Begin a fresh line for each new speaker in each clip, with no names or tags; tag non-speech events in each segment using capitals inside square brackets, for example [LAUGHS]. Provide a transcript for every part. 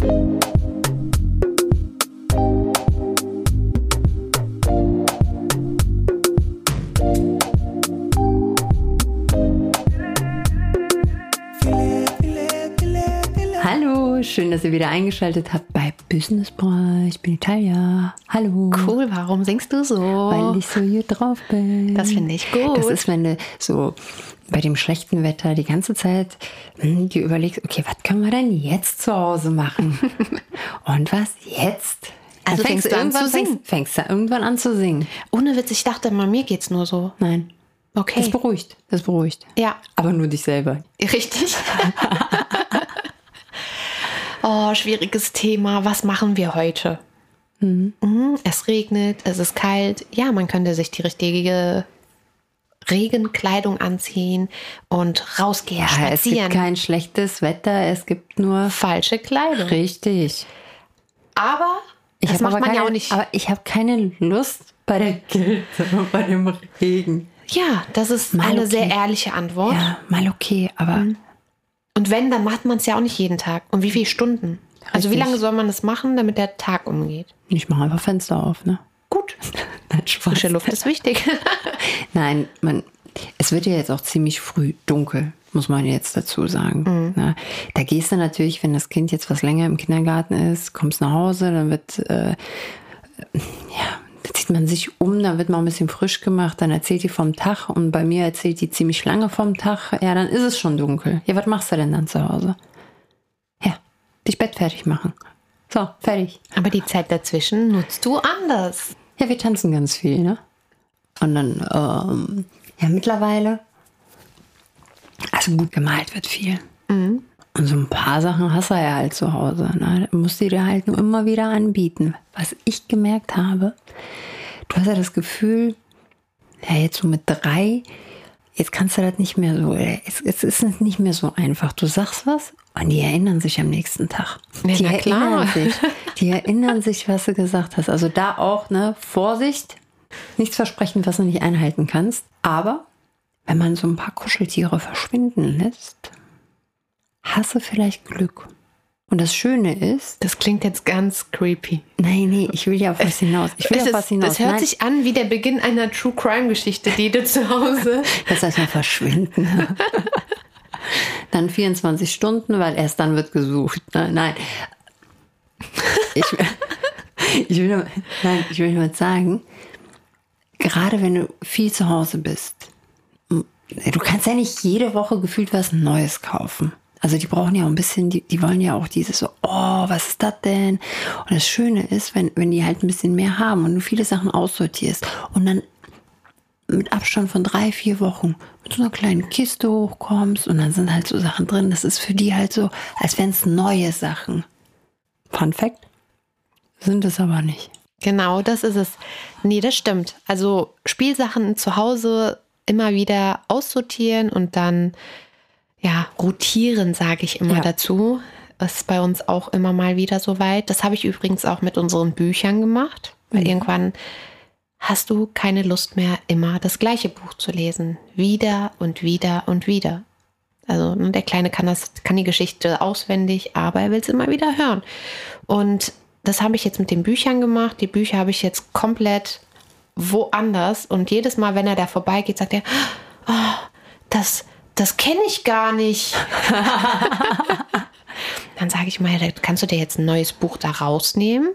Hallo, schön, dass ihr wieder eingeschaltet habt bei Business Boy. Ich bin Italia. Hallo.
Cool, warum singst du so?
Weil ich so gut drauf bin.
Das finde ich gut.
Das ist, wenn du so bei dem schlechten Wetter die ganze Zeit hm, dir überlegst, okay, was können wir denn jetzt zu Hause machen? [LAUGHS] Und was jetzt?
Also
Dann
fängst du an zu singen?
Fängst, fängst du irgendwann an zu singen.
Ohne Witz, ich dachte mal, mir geht's nur so.
Nein.
Okay.
Das beruhigt. Das beruhigt.
Ja,
Aber nur dich selber.
richtig. [LAUGHS] [LAUGHS] oh, schwieriges Thema. Was machen wir heute? Mhm, Es regnet, es ist kalt. Ja, man könnte sich die richtige Regenkleidung anziehen und rausgehen,
Ja, es gibt
spazieren.
kein schlechtes Wetter, es gibt nur
Falsche Kleidung.
richtig.
Aber
Ich
das
habe
macht man
keine,
ja auch nicht.
Aber ich habe keine Lust bei der Kälte und [LAUGHS] bei dem Regen.
ja, das ist
Mal
eine
okay.
sehr ehrliche Antwort.
Ja, mal okay, aber
Und wenn, dann macht man es ja auch nicht jeden Tag. Und wie viele Stunden? Also wie
Richtig.
lange soll man das machen, damit der Tag umgeht?
ich mache einfach Fenster auf, ne? Nein, Spaß.
Frische Luft ist wichtig. [LAUGHS]
Nein, man, es wird ja jetzt auch ziemlich früh dunkel, muss man jetzt dazu sagen. Ne? Da gehst du natürlich, wenn das Kind jetzt was länger im Kindergarten ist, kommst nach Hause, dann wird, äh, ja, zieht man sich um, dann wird mal ein bisschen frisch gemacht, dann erzählt die vom Tag und bei mir erzählt die ziemlich lange vom Tag. Ja, dann ist es schon dunkel. Ja, was machst du denn dann zu Hause? Ja, dich Bett fertig machen. So, fertig.
Aber die Zeit dazwischen nutzt du anders.
Ja, wir tanzen ganz viel, ne? Und dann, ähm, ja, mittlerweile, also gut gemalt wird viel. Und so ein paar Sachen hast du ja halt zu Hause. Ne? Musst du dir halt nur immer wieder anbieten. Was ich gemerkt habe, du hast ja das Gefühl, ja, jetzt so mit drei, jetzt kannst du das nicht mehr so, es, es ist nicht mehr so einfach. Du sagst was und die erinnern sich am nächsten Tag.
Ja,
die erinnern sich. Die [LAUGHS] erinnern sich, was du gesagt hast. Also da auch, ne, Vorsicht, nichts versprechen, was du nicht einhalten kannst. Aber wenn man so ein paar Kuscheltiere verschwinden lässt, hast du vielleicht Glück. Und das Schöne ist,
Das klingt jetzt ganz creepy.
nein, nee, ich will ja auf was hinaus. Ich will
Es
auf was hinaus.
das hört
Nein,
sich an wie der Beginn einer True Crime Geschichte, die du zu Hause. [LAUGHS]
Lass erstmal verschwinden. [LAUGHS] dann 24 Stunden, weil erst dann wird gesucht. Ne? Nein. Ich, [LAUGHS] ich, will, nein, ich will nur sagen, gerade wenn du viel zu Hause bist, du kannst ja nicht jede Woche gefühlt was Neues kaufen. Also die brauchen ja auch ein bisschen, die, die wollen ja auch dieses so, oh, was ist das denn? Und das Schöne ist, wenn, wenn die halt ein bisschen mehr haben und du viele Sachen aussortierst und dann mit Abstand von drei, vier Wochen mit so einer kleinen Kiste hochkommst und dann sind halt so Sachen drin. Das ist für die halt so, als wären es neue Sachen. Fun Fact? Sind es aber nicht.
Genau, das ist es. Nee, das stimmt. Also Spielsachen zu Hause immer wieder aussortieren und dann ja, rotieren, sage ich immer
Ja.
dazu. Ist bei uns auch immer mal wieder so weit. Das habe ich übrigens auch mit unseren Büchern gemacht, weil irgendwann hast du keine Lust mehr, immer das gleiche Buch zu lesen. Wieder und wieder und wieder. Also ne, der Kleine kann, das, kann die Geschichte auswendig, aber er will es immer wieder hören. Und das habe ich jetzt mit den Büchern gemacht. Die Bücher habe ich jetzt komplett woanders. Und jedes Mal, wenn er da vorbeigeht, sagt er, oh, das, das kenne ich gar nicht. [LAUGHS] Dann sage ich mal, kannst du dir jetzt ein neues Buch da rausnehmen?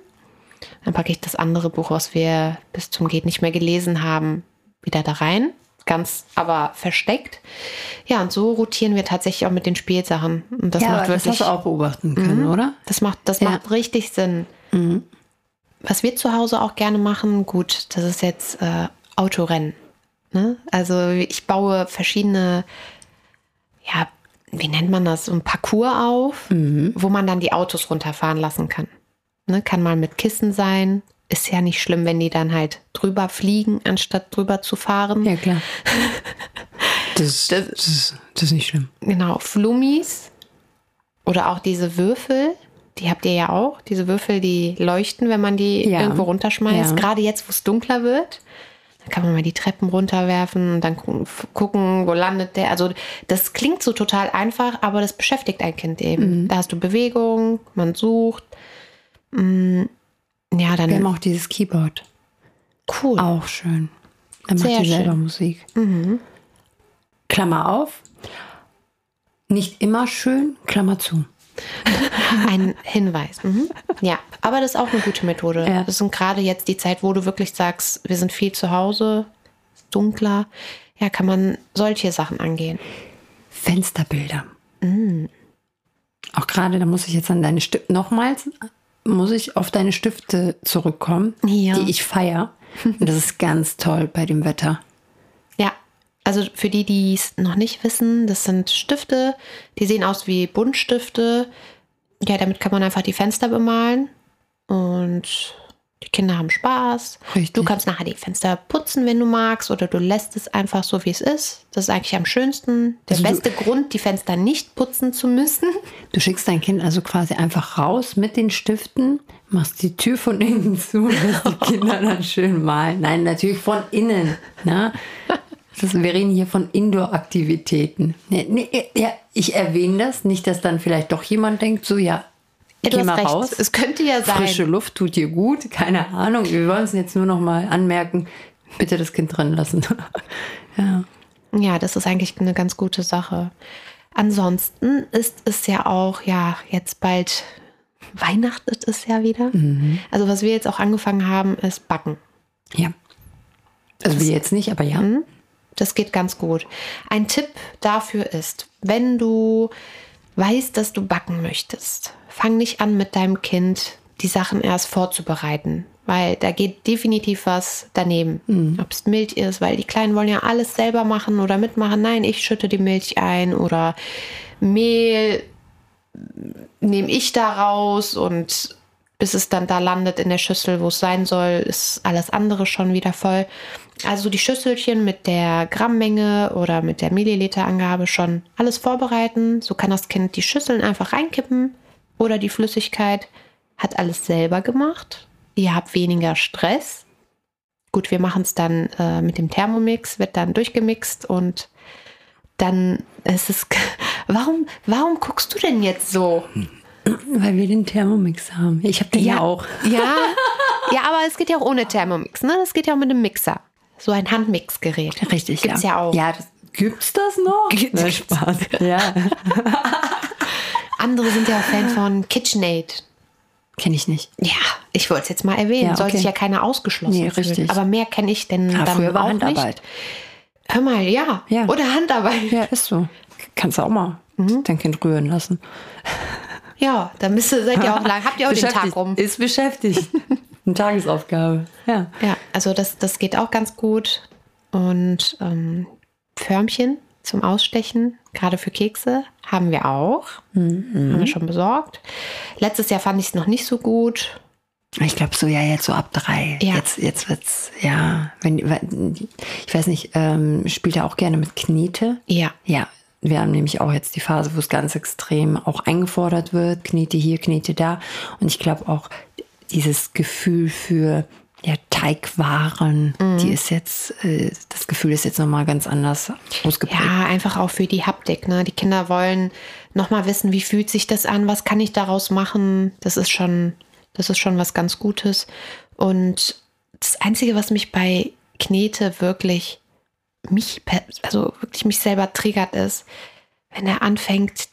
Dann packe ich das andere Buch, was wir bis zum Geht nicht mehr gelesen haben, wieder da rein. Ganz aber versteckt. Ja, und so rotieren wir tatsächlich auch mit den Spielsachen. Und das
ja,
macht
das
wirklich.
hast du auch beobachten können, oder?
Das macht, das
Ja.
macht richtig Sinn. Was wir zu Hause auch gerne machen, gut, das ist jetzt äh, Autorennen. Ne? Also ich baue verschiedene, ja, wie nennt man das, so ein Parcours auf, wo man dann die Autos runterfahren lassen kann. Ne? Kann mal mit Kissen sein. Ist ja nicht schlimm, wenn die dann halt drüber fliegen, anstatt drüber zu fahren.
Ja, klar. [LAUGHS] Das, das, ist, das ist nicht schlimm.
Genau, Flummis oder auch diese Würfel, die habt ihr ja auch. Diese Würfel, die leuchten, wenn man die
Ja.
irgendwo runterschmeißt.
Ja.
Gerade jetzt, wo es dunkler wird, Dann kann man mal die Treppen runterwerfen und dann gucken, wo landet der. Also das klingt so total einfach, aber das beschäftigt ein Kind eben. Da hast du Bewegung, man sucht. Mm, Ja, dann
Wir haben auch dieses Keyboard.
cool.
Auch schön. Er macht hier selber
schön. Mhm.
Musik. Klammer auf. Nicht immer schön, Klammer zu.
Ein Hinweis. Mhm. Ja, aber das ist auch eine gute Methode.
Ja.
Das sind gerade jetzt die Zeit, wo du wirklich sagst, wir sind viel zu Hause, ist dunkler. Ja, kann man solche Sachen angehen.
Fensterbilder.
Mm.
Auch gerade, da muss ich jetzt an deine Stifte, nochmals, muss ich auf deine Stifte zurückkommen,
Ja.
die ich feier. Und das ist ganz toll bei dem Wetter.
Also für die, die es noch nicht wissen, das sind Stifte, die sehen aus wie Buntstifte. Ja, damit kann man einfach die Fenster bemalen und die Kinder haben Spaß.
Richtig.
Du kannst nachher die Fenster putzen, wenn du magst, oder du lässt es einfach so, wie es ist. Das ist eigentlich am schönsten. Der
Also du-
beste Grund, die Fenster nicht putzen zu müssen.
Du schickst dein Kind also quasi einfach raus mit den Stiften, machst die Tür von innen zu und lässt die Kinder dann schön malen. Nein, natürlich von innen. Ne? Das, wir reden hier von Indoor-Aktivitäten. Nee, nee, ja, ich erwähne das, nicht, dass dann vielleicht doch jemand denkt, so ja, geh mal
recht.
raus.
Es könnte ja sein.
Frische Luft tut dir gut, keine Ahnung. Wir wollen es jetzt nur noch mal anmerken, bitte das Kind drin lassen. [LAUGHS] ja.
Ja, das ist eigentlich eine ganz gute Sache. Ansonsten ist es ja auch, ja, jetzt bald weihnachtet es ja wieder. Also was wir jetzt auch angefangen haben, ist Backen.
ja. Also wir jetzt nicht, aber ja.
Das geht ganz gut. Ein Tipp dafür ist, wenn du weißt, dass du backen möchtest, fang nicht an mit deinem Kind die Sachen erst vorzubereiten, weil da geht definitiv was daneben. Ob es Milch ist, weil die Kleinen wollen ja alles selber machen oder mitmachen. Nein, ich schütte die Milch ein oder Mehl nehme ich da raus und bis es dann da landet in der Schüssel, wo es sein soll, ist alles andere schon wieder voll. Also die Schüsselchen mit der Grammmenge oder mit der Milliliterangabe schon alles vorbereiten. So kann das Kind die Schüsseln einfach reinkippen oder die Flüssigkeit. Hat alles selber gemacht. Ihr habt weniger Stress. Gut, wir machen es dann äh, mit dem Thermomix, wird dann durchgemixt und dann ist es. [LAUGHS] Warum, warum guckst du denn jetzt so?
Weil wir den Thermomix haben. Ich habe den ja, auch.
Ja, [LAUGHS] ja, aber es geht ja auch ohne Thermomix, ne? Das geht ja auch mit einem Mixer. So ein Handmixgerät.
Richtig,
Gibt's
ja.
ja auch.
Ja, das, gibt's das noch?
Gibt's-
Nein, Spaß. Ja, [LAUGHS]
Andere sind ja auch Fan von KitchenAid.
kenne ich nicht.
Ja, ich wollte es jetzt mal erwähnen.
Ja,
Sollte
okay.
sich ja keiner ausgeschlossen
Nee,
fühlen.
richtig.
Aber mehr kenne ich denn
Ah,
dann
früher war
auch
Handarbeit.
nicht. Hör mal, ja.
Ja.
Oder Handarbeit.
Ja, ist so. Kannst du auch mal
Mhm.
dein Kind rühren lassen.
Ja, da müsst ihr, seid ihr auch lang. Habt ihr auch [LAUGHS] den Tag rum.
Ist beschäftigt. [LAUGHS] [LAUGHS] Eine Tagesaufgabe. Ja.
Ja, also das, das geht auch ganz gut. Und ähm, Förmchen zum Ausstechen, gerade für Kekse, haben wir auch. Haben wir schon besorgt. Letztes Jahr fand ich es noch nicht so gut.
Ich glaube so, ja, jetzt so ab drei.
Ja.
Jetzt, jetzt wird's, ja. Wenn, wenn, ich weiß nicht, ähm, spielt er auch gerne mit Knete?
Ja,
Ja, wir haben nämlich auch jetzt die Phase, wo es ganz extrem auch eingefordert wird. Knete hier, Knete da. Und ich glaube auch dieses Gefühl für ja, Teigwaren,
Mhm.
die ist jetzt, äh, das Gefühl ist jetzt nochmal ganz anders ausgeprägt.
ja, einfach auch für die Haptik. Ne? Die Kinder wollen nochmal wissen, wie fühlt sich das an, was kann ich daraus machen. Das ist schon, das ist schon was ganz Gutes. Und das Einzige, was mich bei Knete wirklich mich, also wirklich mich selber triggert, ist, wenn er anfängt,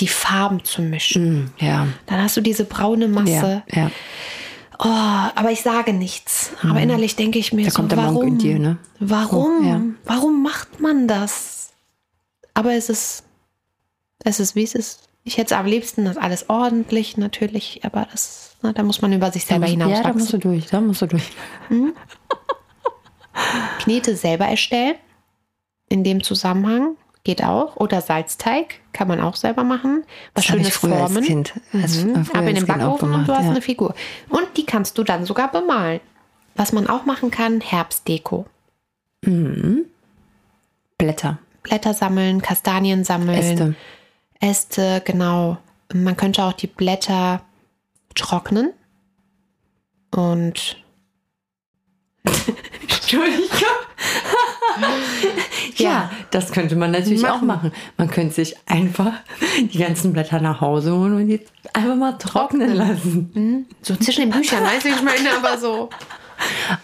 die Farben zu mischen.
Mm, ja,
Dann hast du diese braune Masse.
ja, ja.
Oh, aber ich sage nichts. Aber innerlich denke ich mir
Mhm. Da
so,
kommt der
warum?
Monk in dir, ne?
Warum?
Oh, ja.
Warum macht man das? Aber es ist, es ist wie es ist. Ich hätte es am liebsten, das alles ordentlich natürlich, aber das, na, da muss man über sich selber
musst- Ja, da musst du durch, da musst du durch.
Knete selber erstellen, in dem Zusammenhang, geht auch. Oder Salzteig, kann man auch selber machen. Was
Das habe ich
schönes
früher
formen.
als Kind, als,
Mhm.
äh, früher
Ab in
auch
Backofen und du hast
ja.
eine Figur. Und die kannst du dann sogar bemalen. Was man auch machen kann, Herbstdeko.
Blätter,
Blätter sammeln, Kastanien sammeln,
Äste.
Äste, genau. Man könnte auch die Blätter trocknen und [LAUGHS]
Entschuldigung. Ja,
Ja.
das könnte man natürlich auch
Machen.
machen. Man könnte sich einfach die ganzen Blätter nach Hause holen und die einfach mal trocknen lassen.
So zwischen den Büchern, weißt du, ich meine, aber so. [LAUGHS]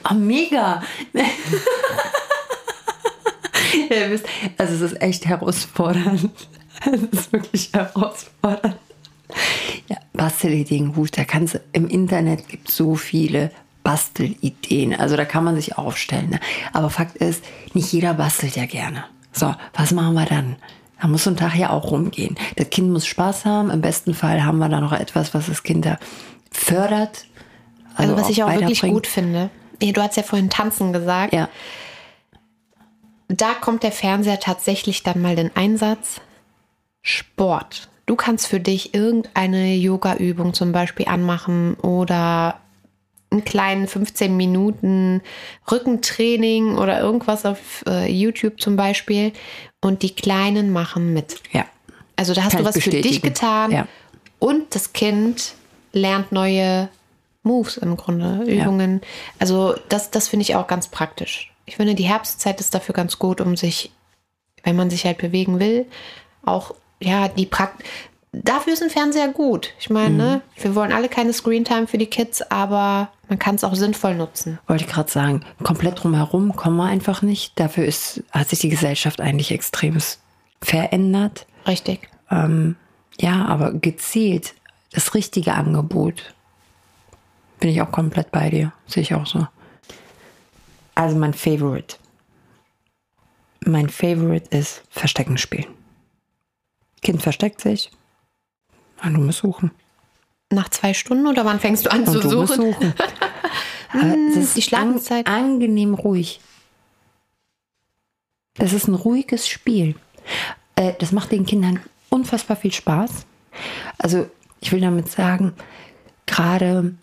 Ah, mega. [LAUGHS] ja, ihr wisst, also es ist echt herausfordernd. [LAUGHS] Es ist wirklich herausfordernd. Ja, Bastelideen, gut, da kannst du, im Internet gibt es so viele Bastelideen. Also da kann man sich aufstellen. Ne? Aber Fakt ist, nicht jeder bastelt ja gerne. So, was machen wir dann? Da muss so ein Tag ja auch rumgehen. Das Kind muss Spaß haben. Im besten Fall haben wir da noch etwas, was das Kind da fördert.
Also, was ich auch wirklich gut finde. Du hast ja vorhin tanzen gesagt.
Ja,
Da kommt der Fernseher tatsächlich dann mal den Einsatz. Sport. Du kannst für dich irgendeine Yoga-Übung zum Beispiel anmachen oder einen kleinen 15 Minuten Rückentraining oder irgendwas auf äh, YouTube zum Beispiel. Und die Kleinen machen mit.
ja.
Also da hast
Kann
du was für dich getan
Ja.
und das Kind lernt neue Moves im Grunde, Übungen. Also das, das finde ich auch ganz praktisch. Ich finde, die Herbstzeit ist dafür ganz gut, um sich, wenn man sich halt bewegen will, auch, ja, die Prakt Dafür ist ein Fernseher gut. Ich meine, ne, wir wollen alle keine Screentime für die Kids, aber man kann es auch sinnvoll nutzen.
Wollte ich gerade sagen, komplett drumherum kommen wir einfach nicht. Dafür ist, hat sich die Gesellschaft eigentlich extrem verändert.
Richtig.
Ähm, ja, aber gezielt das richtige Angebot. Bin ich auch komplett bei dir. Sehe ich auch so. Also mein Favorite. Mein Favorite ist Verstecken spielen. Kind versteckt sich. Ah, du musst suchen.
Nach zwei Stunden oder wann fängst du an zu suchen?
suchen. [LAUGHS] Ist
die Schlafenszeit.
An, angenehm ruhig. Das ist ein ruhiges Spiel. Äh, das macht den Kindern unfassbar viel Spaß. Also ich will damit sagen, gerade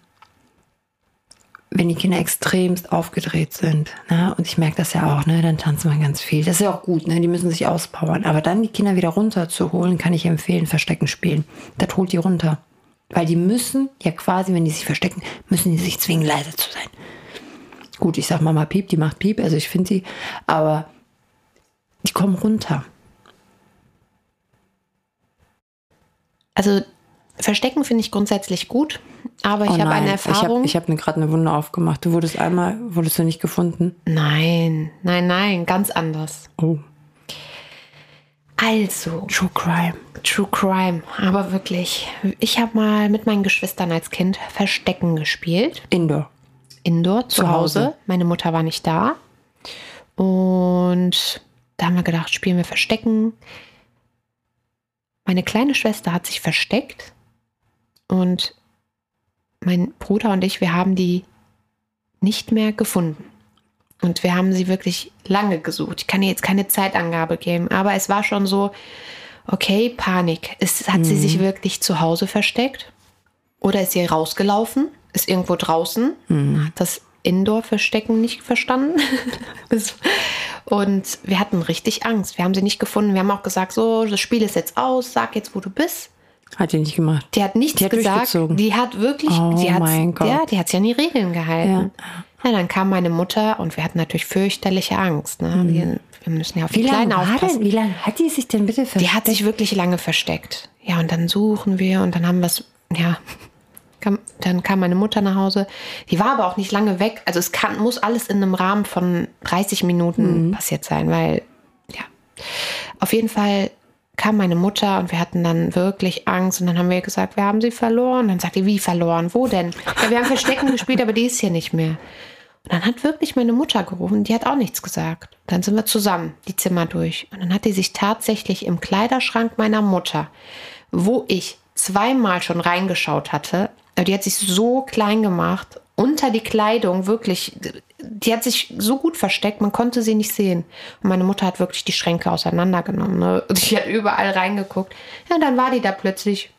wenn die Kinder extremst aufgedreht sind, ne, und ich merke das ja auch, ne, dann tanzen wir ganz viel. Das ist ja auch gut, ne, die müssen sich auspowern. Aber dann die Kinder wieder runterzuholen, kann ich empfehlen, Verstecken spielen. Das holt die runter. Weil die müssen ja quasi, wenn die sich verstecken, müssen die sich zwingen, leise zu sein. Gut, ich sag Mama Piep, die macht Piep, also ich finde sie, aber die kommen runter.
Also Verstecken finde ich grundsätzlich gut, aber ich
Oh
habe eine Erfahrung.
Ich habe hab mir gerade eine Wunde aufgemacht. Du wurdest einmal, wurdest du nicht gefunden?
nein, nein, nein, ganz anders.
Oh.
Also,
True Crime.
True Crime, aber wirklich. Ich habe mal mit meinen Geschwistern als Kind Verstecken gespielt.
Indoor.
Indoor, zu,
Zu
Hause.
Hause.
Meine Mutter war nicht da. Und da haben wir gedacht, spielen wir Verstecken. Meine kleine Schwester hat sich versteckt. Und mein Bruder und ich, wir haben die nicht mehr gefunden. Und wir haben sie wirklich lange gesucht. Ich kann ihr jetzt keine Zeitangabe geben, aber es war schon so, okay, Panik. Ist, hat sie sich wirklich zu Hause versteckt? Oder ist sie rausgelaufen? Ist irgendwo draußen? Hat das Indoor-Verstecken nicht verstanden? [LAUGHS] Und wir hatten richtig Angst. Wir haben sie nicht gefunden. Wir haben auch gesagt, so, das Spiel ist jetzt aus, sag jetzt, wo du bist.
Hat die nicht gemacht.
Die hat nichts
Die hat
gesagt. Die hat wirklich,
Oh
die hat,
Gott.
ja, die hat sich an die Regeln gehalten. Ja. Dann kam meine Mutter und wir hatten natürlich fürchterliche Angst. Ne? Wir, wir müssen ja auf die
Mhm. Wie lange
Kleinen aufpassen.
denn, wie lange hat die sich denn bitte versteckt?
Die hat sich wirklich lange versteckt. Ja, und dann suchen wir und dann haben wir es, ja, kam, dann kam meine Mutter nach Hause. Die war aber auch nicht lange weg. Also es kann, muss alles in einem Rahmen von 30 Minuten passiert sein, weil, ja, auf jeden Fall kam meine Mutter und wir hatten dann wirklich Angst und dann haben wir gesagt, wir haben sie verloren. Dann sagt die, wie verloren? Wo denn? Ja, wir haben Verstecken [LAUGHS] gespielt, aber die ist hier nicht mehr. Und dann hat wirklich meine Mutter gerufen, die hat auch nichts gesagt. Dann sind wir zusammen die Zimmer durch. Und dann hat die sich tatsächlich im Kleiderschrank meiner Mutter, wo ich zweimal schon reingeschaut hatte, die hat sich so klein gemacht, unter die Kleidung wirklich, die hat sich so gut versteckt, man konnte sie nicht sehen. Und meine Mutter hat wirklich die Schränke auseinandergenommen. Ne? Und [LAUGHS] Die hat überall reingeguckt. Ja, dann war die da plötzlich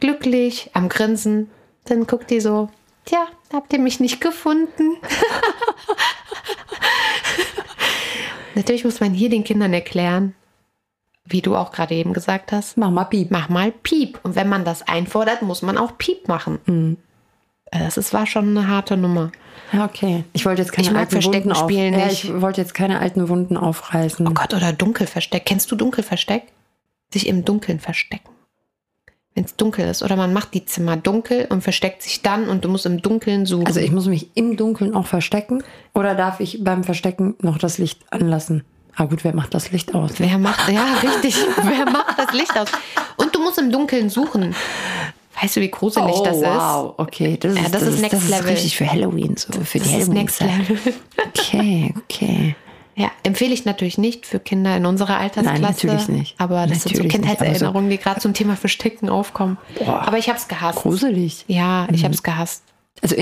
glücklich, am Grinsen. Dann guckt die so, tja, habt ihr mich nicht gefunden? [LAUGHS] Natürlich muss man hier den Kindern erklären, wie du auch gerade eben gesagt hast,
Mach mal Piep.
mach mal Piep. Und wenn man das einfordert, muss man auch Piep machen. Äh, Das ist, war schon eine harte Nummer.
Ja, okay. Ich wollte jetzt keine
Ich mag
alten Wunden
Verstecken
auf
spielen
ja,
nicht.
ich wollte jetzt keine alten Wunden aufreißen.
Oh Gott, oder Dunkelversteck. Kennst du Dunkelversteck? Sich im Dunkeln verstecken. Wenn es dunkel ist. Oder man macht die Zimmer dunkel und versteckt sich dann und du musst im Dunkeln suchen.
Also ich muss mich im Dunkeln auch verstecken oder darf ich beim Verstecken noch das Licht anlassen? Ah gut, wer macht das Licht aus?
Wer macht, ja, richtig. [LAUGHS] Wer macht das Licht aus? Und du musst im Dunkeln suchen. Weißt du, wie gruselig das ist?
Oh, wow, okay, das ist,
Ja, das ist Next
das ist
Level.
richtig für Halloween so, für
Das
die
ist Next. Level.
Okay, okay.
Ja, empfehle ich natürlich nicht für Kinder in unserer Altersklasse.
Nein, natürlich nicht.
Aber das sind so
Natürlich
Kindheitserinnerungen, die gerade zum Thema Verstecken aufkommen.
Boah.
Aber ich habe es gehasst.
Gruselig.
Ja, ich habe es gehasst.
Also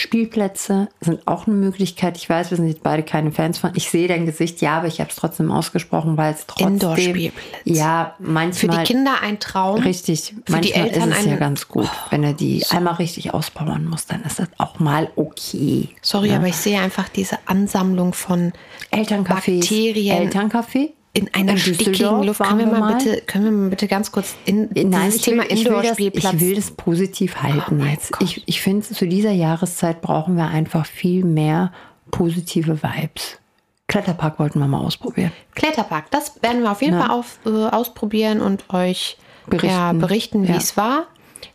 Indoor-Spielplätze sind auch eine Möglichkeit. Ich weiß, wir sind jetzt beide keine Fans von. Ich sehe dein Gesicht, ja, aber ich habe es trotzdem ausgesprochen, weil es trotzdem...
Indoor-Spielplätze.
Ja,
Für
manchmal...
die Kinder ein Traum.
Richtig.
Für
Manchmal
die Eltern
ist es ja ganz gut. Wenn er die einmal richtig ausbauen muss, dann ist das auch mal okay.
Sorry, aber ich sehe einfach diese Ansammlung von
Elterncafés.
Bakterien
Elterncafé?
In einer
In
stickigen Luft. Können wir, mal bitte, können wir mal bitte ganz kurz in
Nein,
dieses Thema Indoor-Spielplatz?
ich will das positiv halten
mein
jetzt.
Gott.
Ich, ich finde, zu dieser Jahreszeit brauchen wir einfach viel mehr positive Vibes. Kletterpark wollten wir mal ausprobieren.
Kletterpark, das werden wir auf jeden
Ja.
Fall auf, äh, ausprobieren und euch
Berichten.
Ja, berichten, wie
Ja.
es war.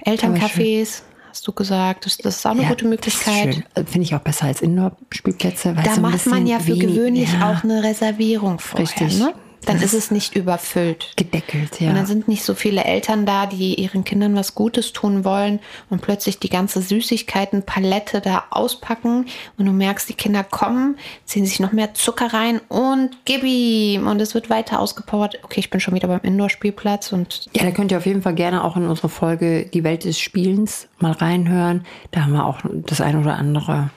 Elterncafés, hast du gesagt, das, das ist auch eine gute Möglichkeit.
Äh, Finde ich auch besser als Indoor-Spielplätze.
Da
so
macht man ja für gewöhnlich
ja,
auch eine Reservierung vorher.
Richtig.
Ne? Dann ist es nicht überfüllt.
gedeckelt, ja.
Und dann sind nicht so viele Eltern da, die ihren Kindern was Gutes tun wollen und plötzlich die ganze Süßigkeitenpalette da auspacken und du merkst, die Kinder kommen, ziehen sich noch mehr Zucker rein und gib ihm. Und es wird weiter ausgepowert. Okay, ich bin schon wieder beim Indoor-Spielplatz und
Ja, da könnt ihr auf jeden Fall gerne auch in unsere Folge Die Welt des Spielens mal reinhören. Da haben wir auch das ein oder andere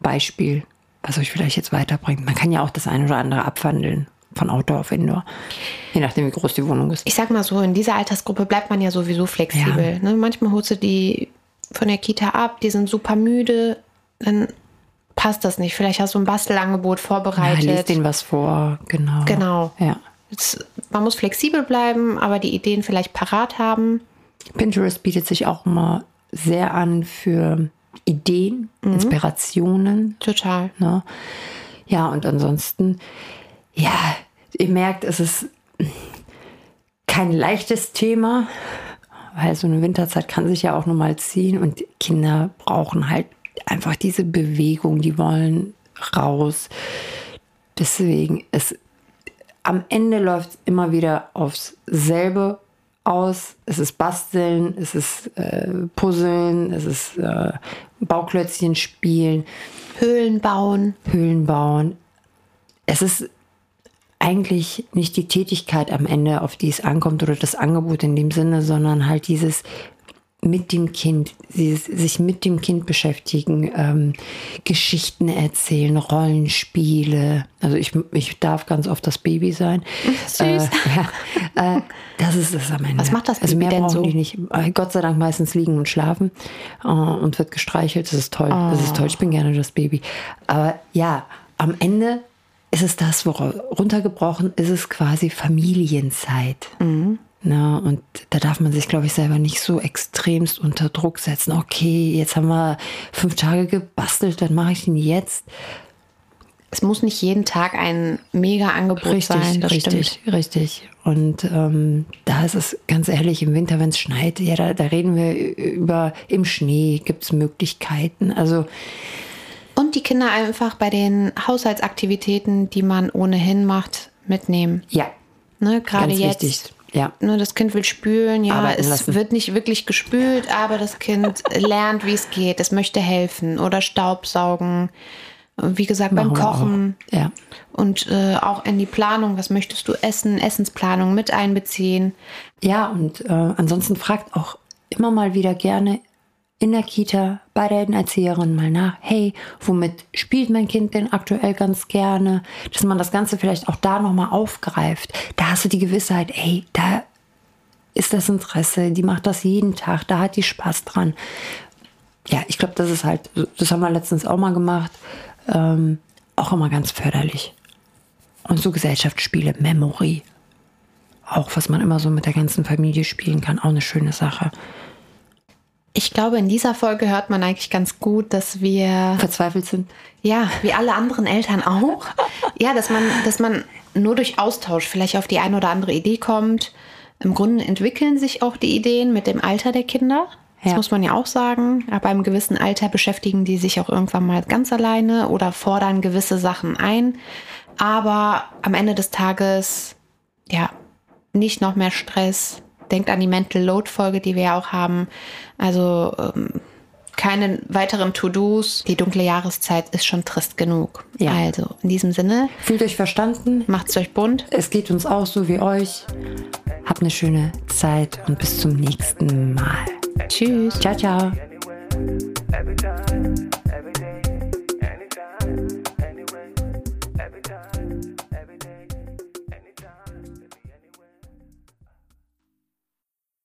Beispiel, was euch vielleicht jetzt weiterbringt. Man kann ja auch das ein oder andere abwandeln von Outdoor auf Indoor. Je nachdem, wie groß die Wohnung ist.
ich sag mal so, in dieser Altersgruppe bleibt man ja sowieso flexibel. Ne? Manchmal holst du die von der Kita ab, die sind super müde, dann passt das nicht. Vielleicht hast du ein Bastelangebot
Ja,
vorbereitet.
lest denen was vor, genau.
Genau.
Ja.
Es, man muss flexibel bleiben, aber die Ideen vielleicht parat haben.
Pinterest bietet sich auch immer sehr an für Ideen, Inspirationen.
Total.
Ne? Ja, und ansonsten, ja, ihr merkt, es ist kein leichtes Thema, weil so eine Winterzeit kann sich ja auch nur mal ziehen und Kinder brauchen halt einfach diese Bewegung, die wollen raus. Deswegen ist am Ende läuft es immer wieder aufs selbe aus. Es ist Basteln, es ist äh, Puzzeln, es ist äh, Bauklötzchen spielen.
Höhlen bauen.
Höhlen bauen. Es ist eigentlich nicht die Tätigkeit am Ende, auf die es ankommt oder das Angebot in dem Sinne, sondern halt dieses mit dem Kind, dieses, sich mit dem Kind beschäftigen, ähm, Geschichten erzählen, Rollenspiele. Also ich, ich darf ganz oft das Baby sein.
Süß.
Äh, ja, äh, das ist es am Ende.
Was macht das
Also
Baby
mehr
denn
brauchen
so?
die nicht. Äh, Gott sei Dank meistens liegen und schlafen äh, und wird gestreichelt. Das ist toll. Das ist toll. Ich bin gerne das Baby. Aber ja, am Ende ist es das, worauf runtergebrochen ist es quasi Familienzeit. Na, und da darf man sich, glaube ich, selber nicht so extremst unter Druck setzen. Okay, jetzt haben wir fünf Tage gebastelt, dann mache ich ihn jetzt.
Es muss nicht jeden Tag ein mega Angebot
Richtig,
sein. Das
richtig,
stimmt.
richtig. Und ähm, da ist es ganz ehrlich, im Winter, wenn es schneit, ja, da, da reden wir über, im Schnee gibt es Möglichkeiten. Also
die Kinder einfach bei den Haushaltsaktivitäten, die man ohnehin macht, mitnehmen.
ja,
Ne, Gerade
ganz
jetzt.
wichtig. Ja,
Ne, das Kind will spülen, ja,
Arbeiten
es
lassen.
wird nicht wirklich gespült, aber das Kind [LAUGHS] lernt, wie es geht. Es möchte helfen oder Staubsaugen. Wie gesagt, beim
machen wir
Kochen.
Ja.
und äh, auch in die Planung, was möchtest du essen, Essensplanung mit einbeziehen.
Ja, und äh, ansonsten fragt auch immer mal wieder gerne in der Kita bei den Erzieherinnen mal nach, hey, womit spielt mein Kind denn aktuell ganz gerne? Dass man das Ganze vielleicht auch da nochmal aufgreift. Da hast du die Gewissheit, hey, da ist das Interesse, die macht das jeden Tag, da hat die Spaß dran. Ja, ich glaube, das ist halt, das haben wir letztens auch mal gemacht, ähm, auch immer ganz förderlich. Und so Gesellschaftsspiele, Memory, auch was man immer so mit der ganzen Familie spielen kann, auch eine schöne Sache.
Ich glaube, in dieser Folge hört man eigentlich ganz gut, dass wir
verzweifelt sind.
Ja, wie alle anderen Eltern auch. ja, dass man, dass man nur durch Austausch vielleicht auf die eine oder andere Idee kommt. Im Grunde entwickeln sich auch die Ideen mit dem Alter der Kinder. Das ja. muss man ja auch sagen. Aber einem gewissen Alter beschäftigen die sich auch irgendwann mal ganz alleine oder fordern gewisse Sachen ein. Aber am Ende des Tages, ja, nicht noch mehr Stress, denkt an die Mental Load Folge, die wir ja auch haben. Also ähm, keine weiteren To-Dos. Die dunkle Jahreszeit ist schon trist genug. Ja. Also in diesem Sinne.
Fühlt euch verstanden.
Macht's euch bunt.
Es geht uns auch so wie euch. Habt eine schöne Zeit und bis zum nächsten Mal.
Tschüss.
Ciao, ciao.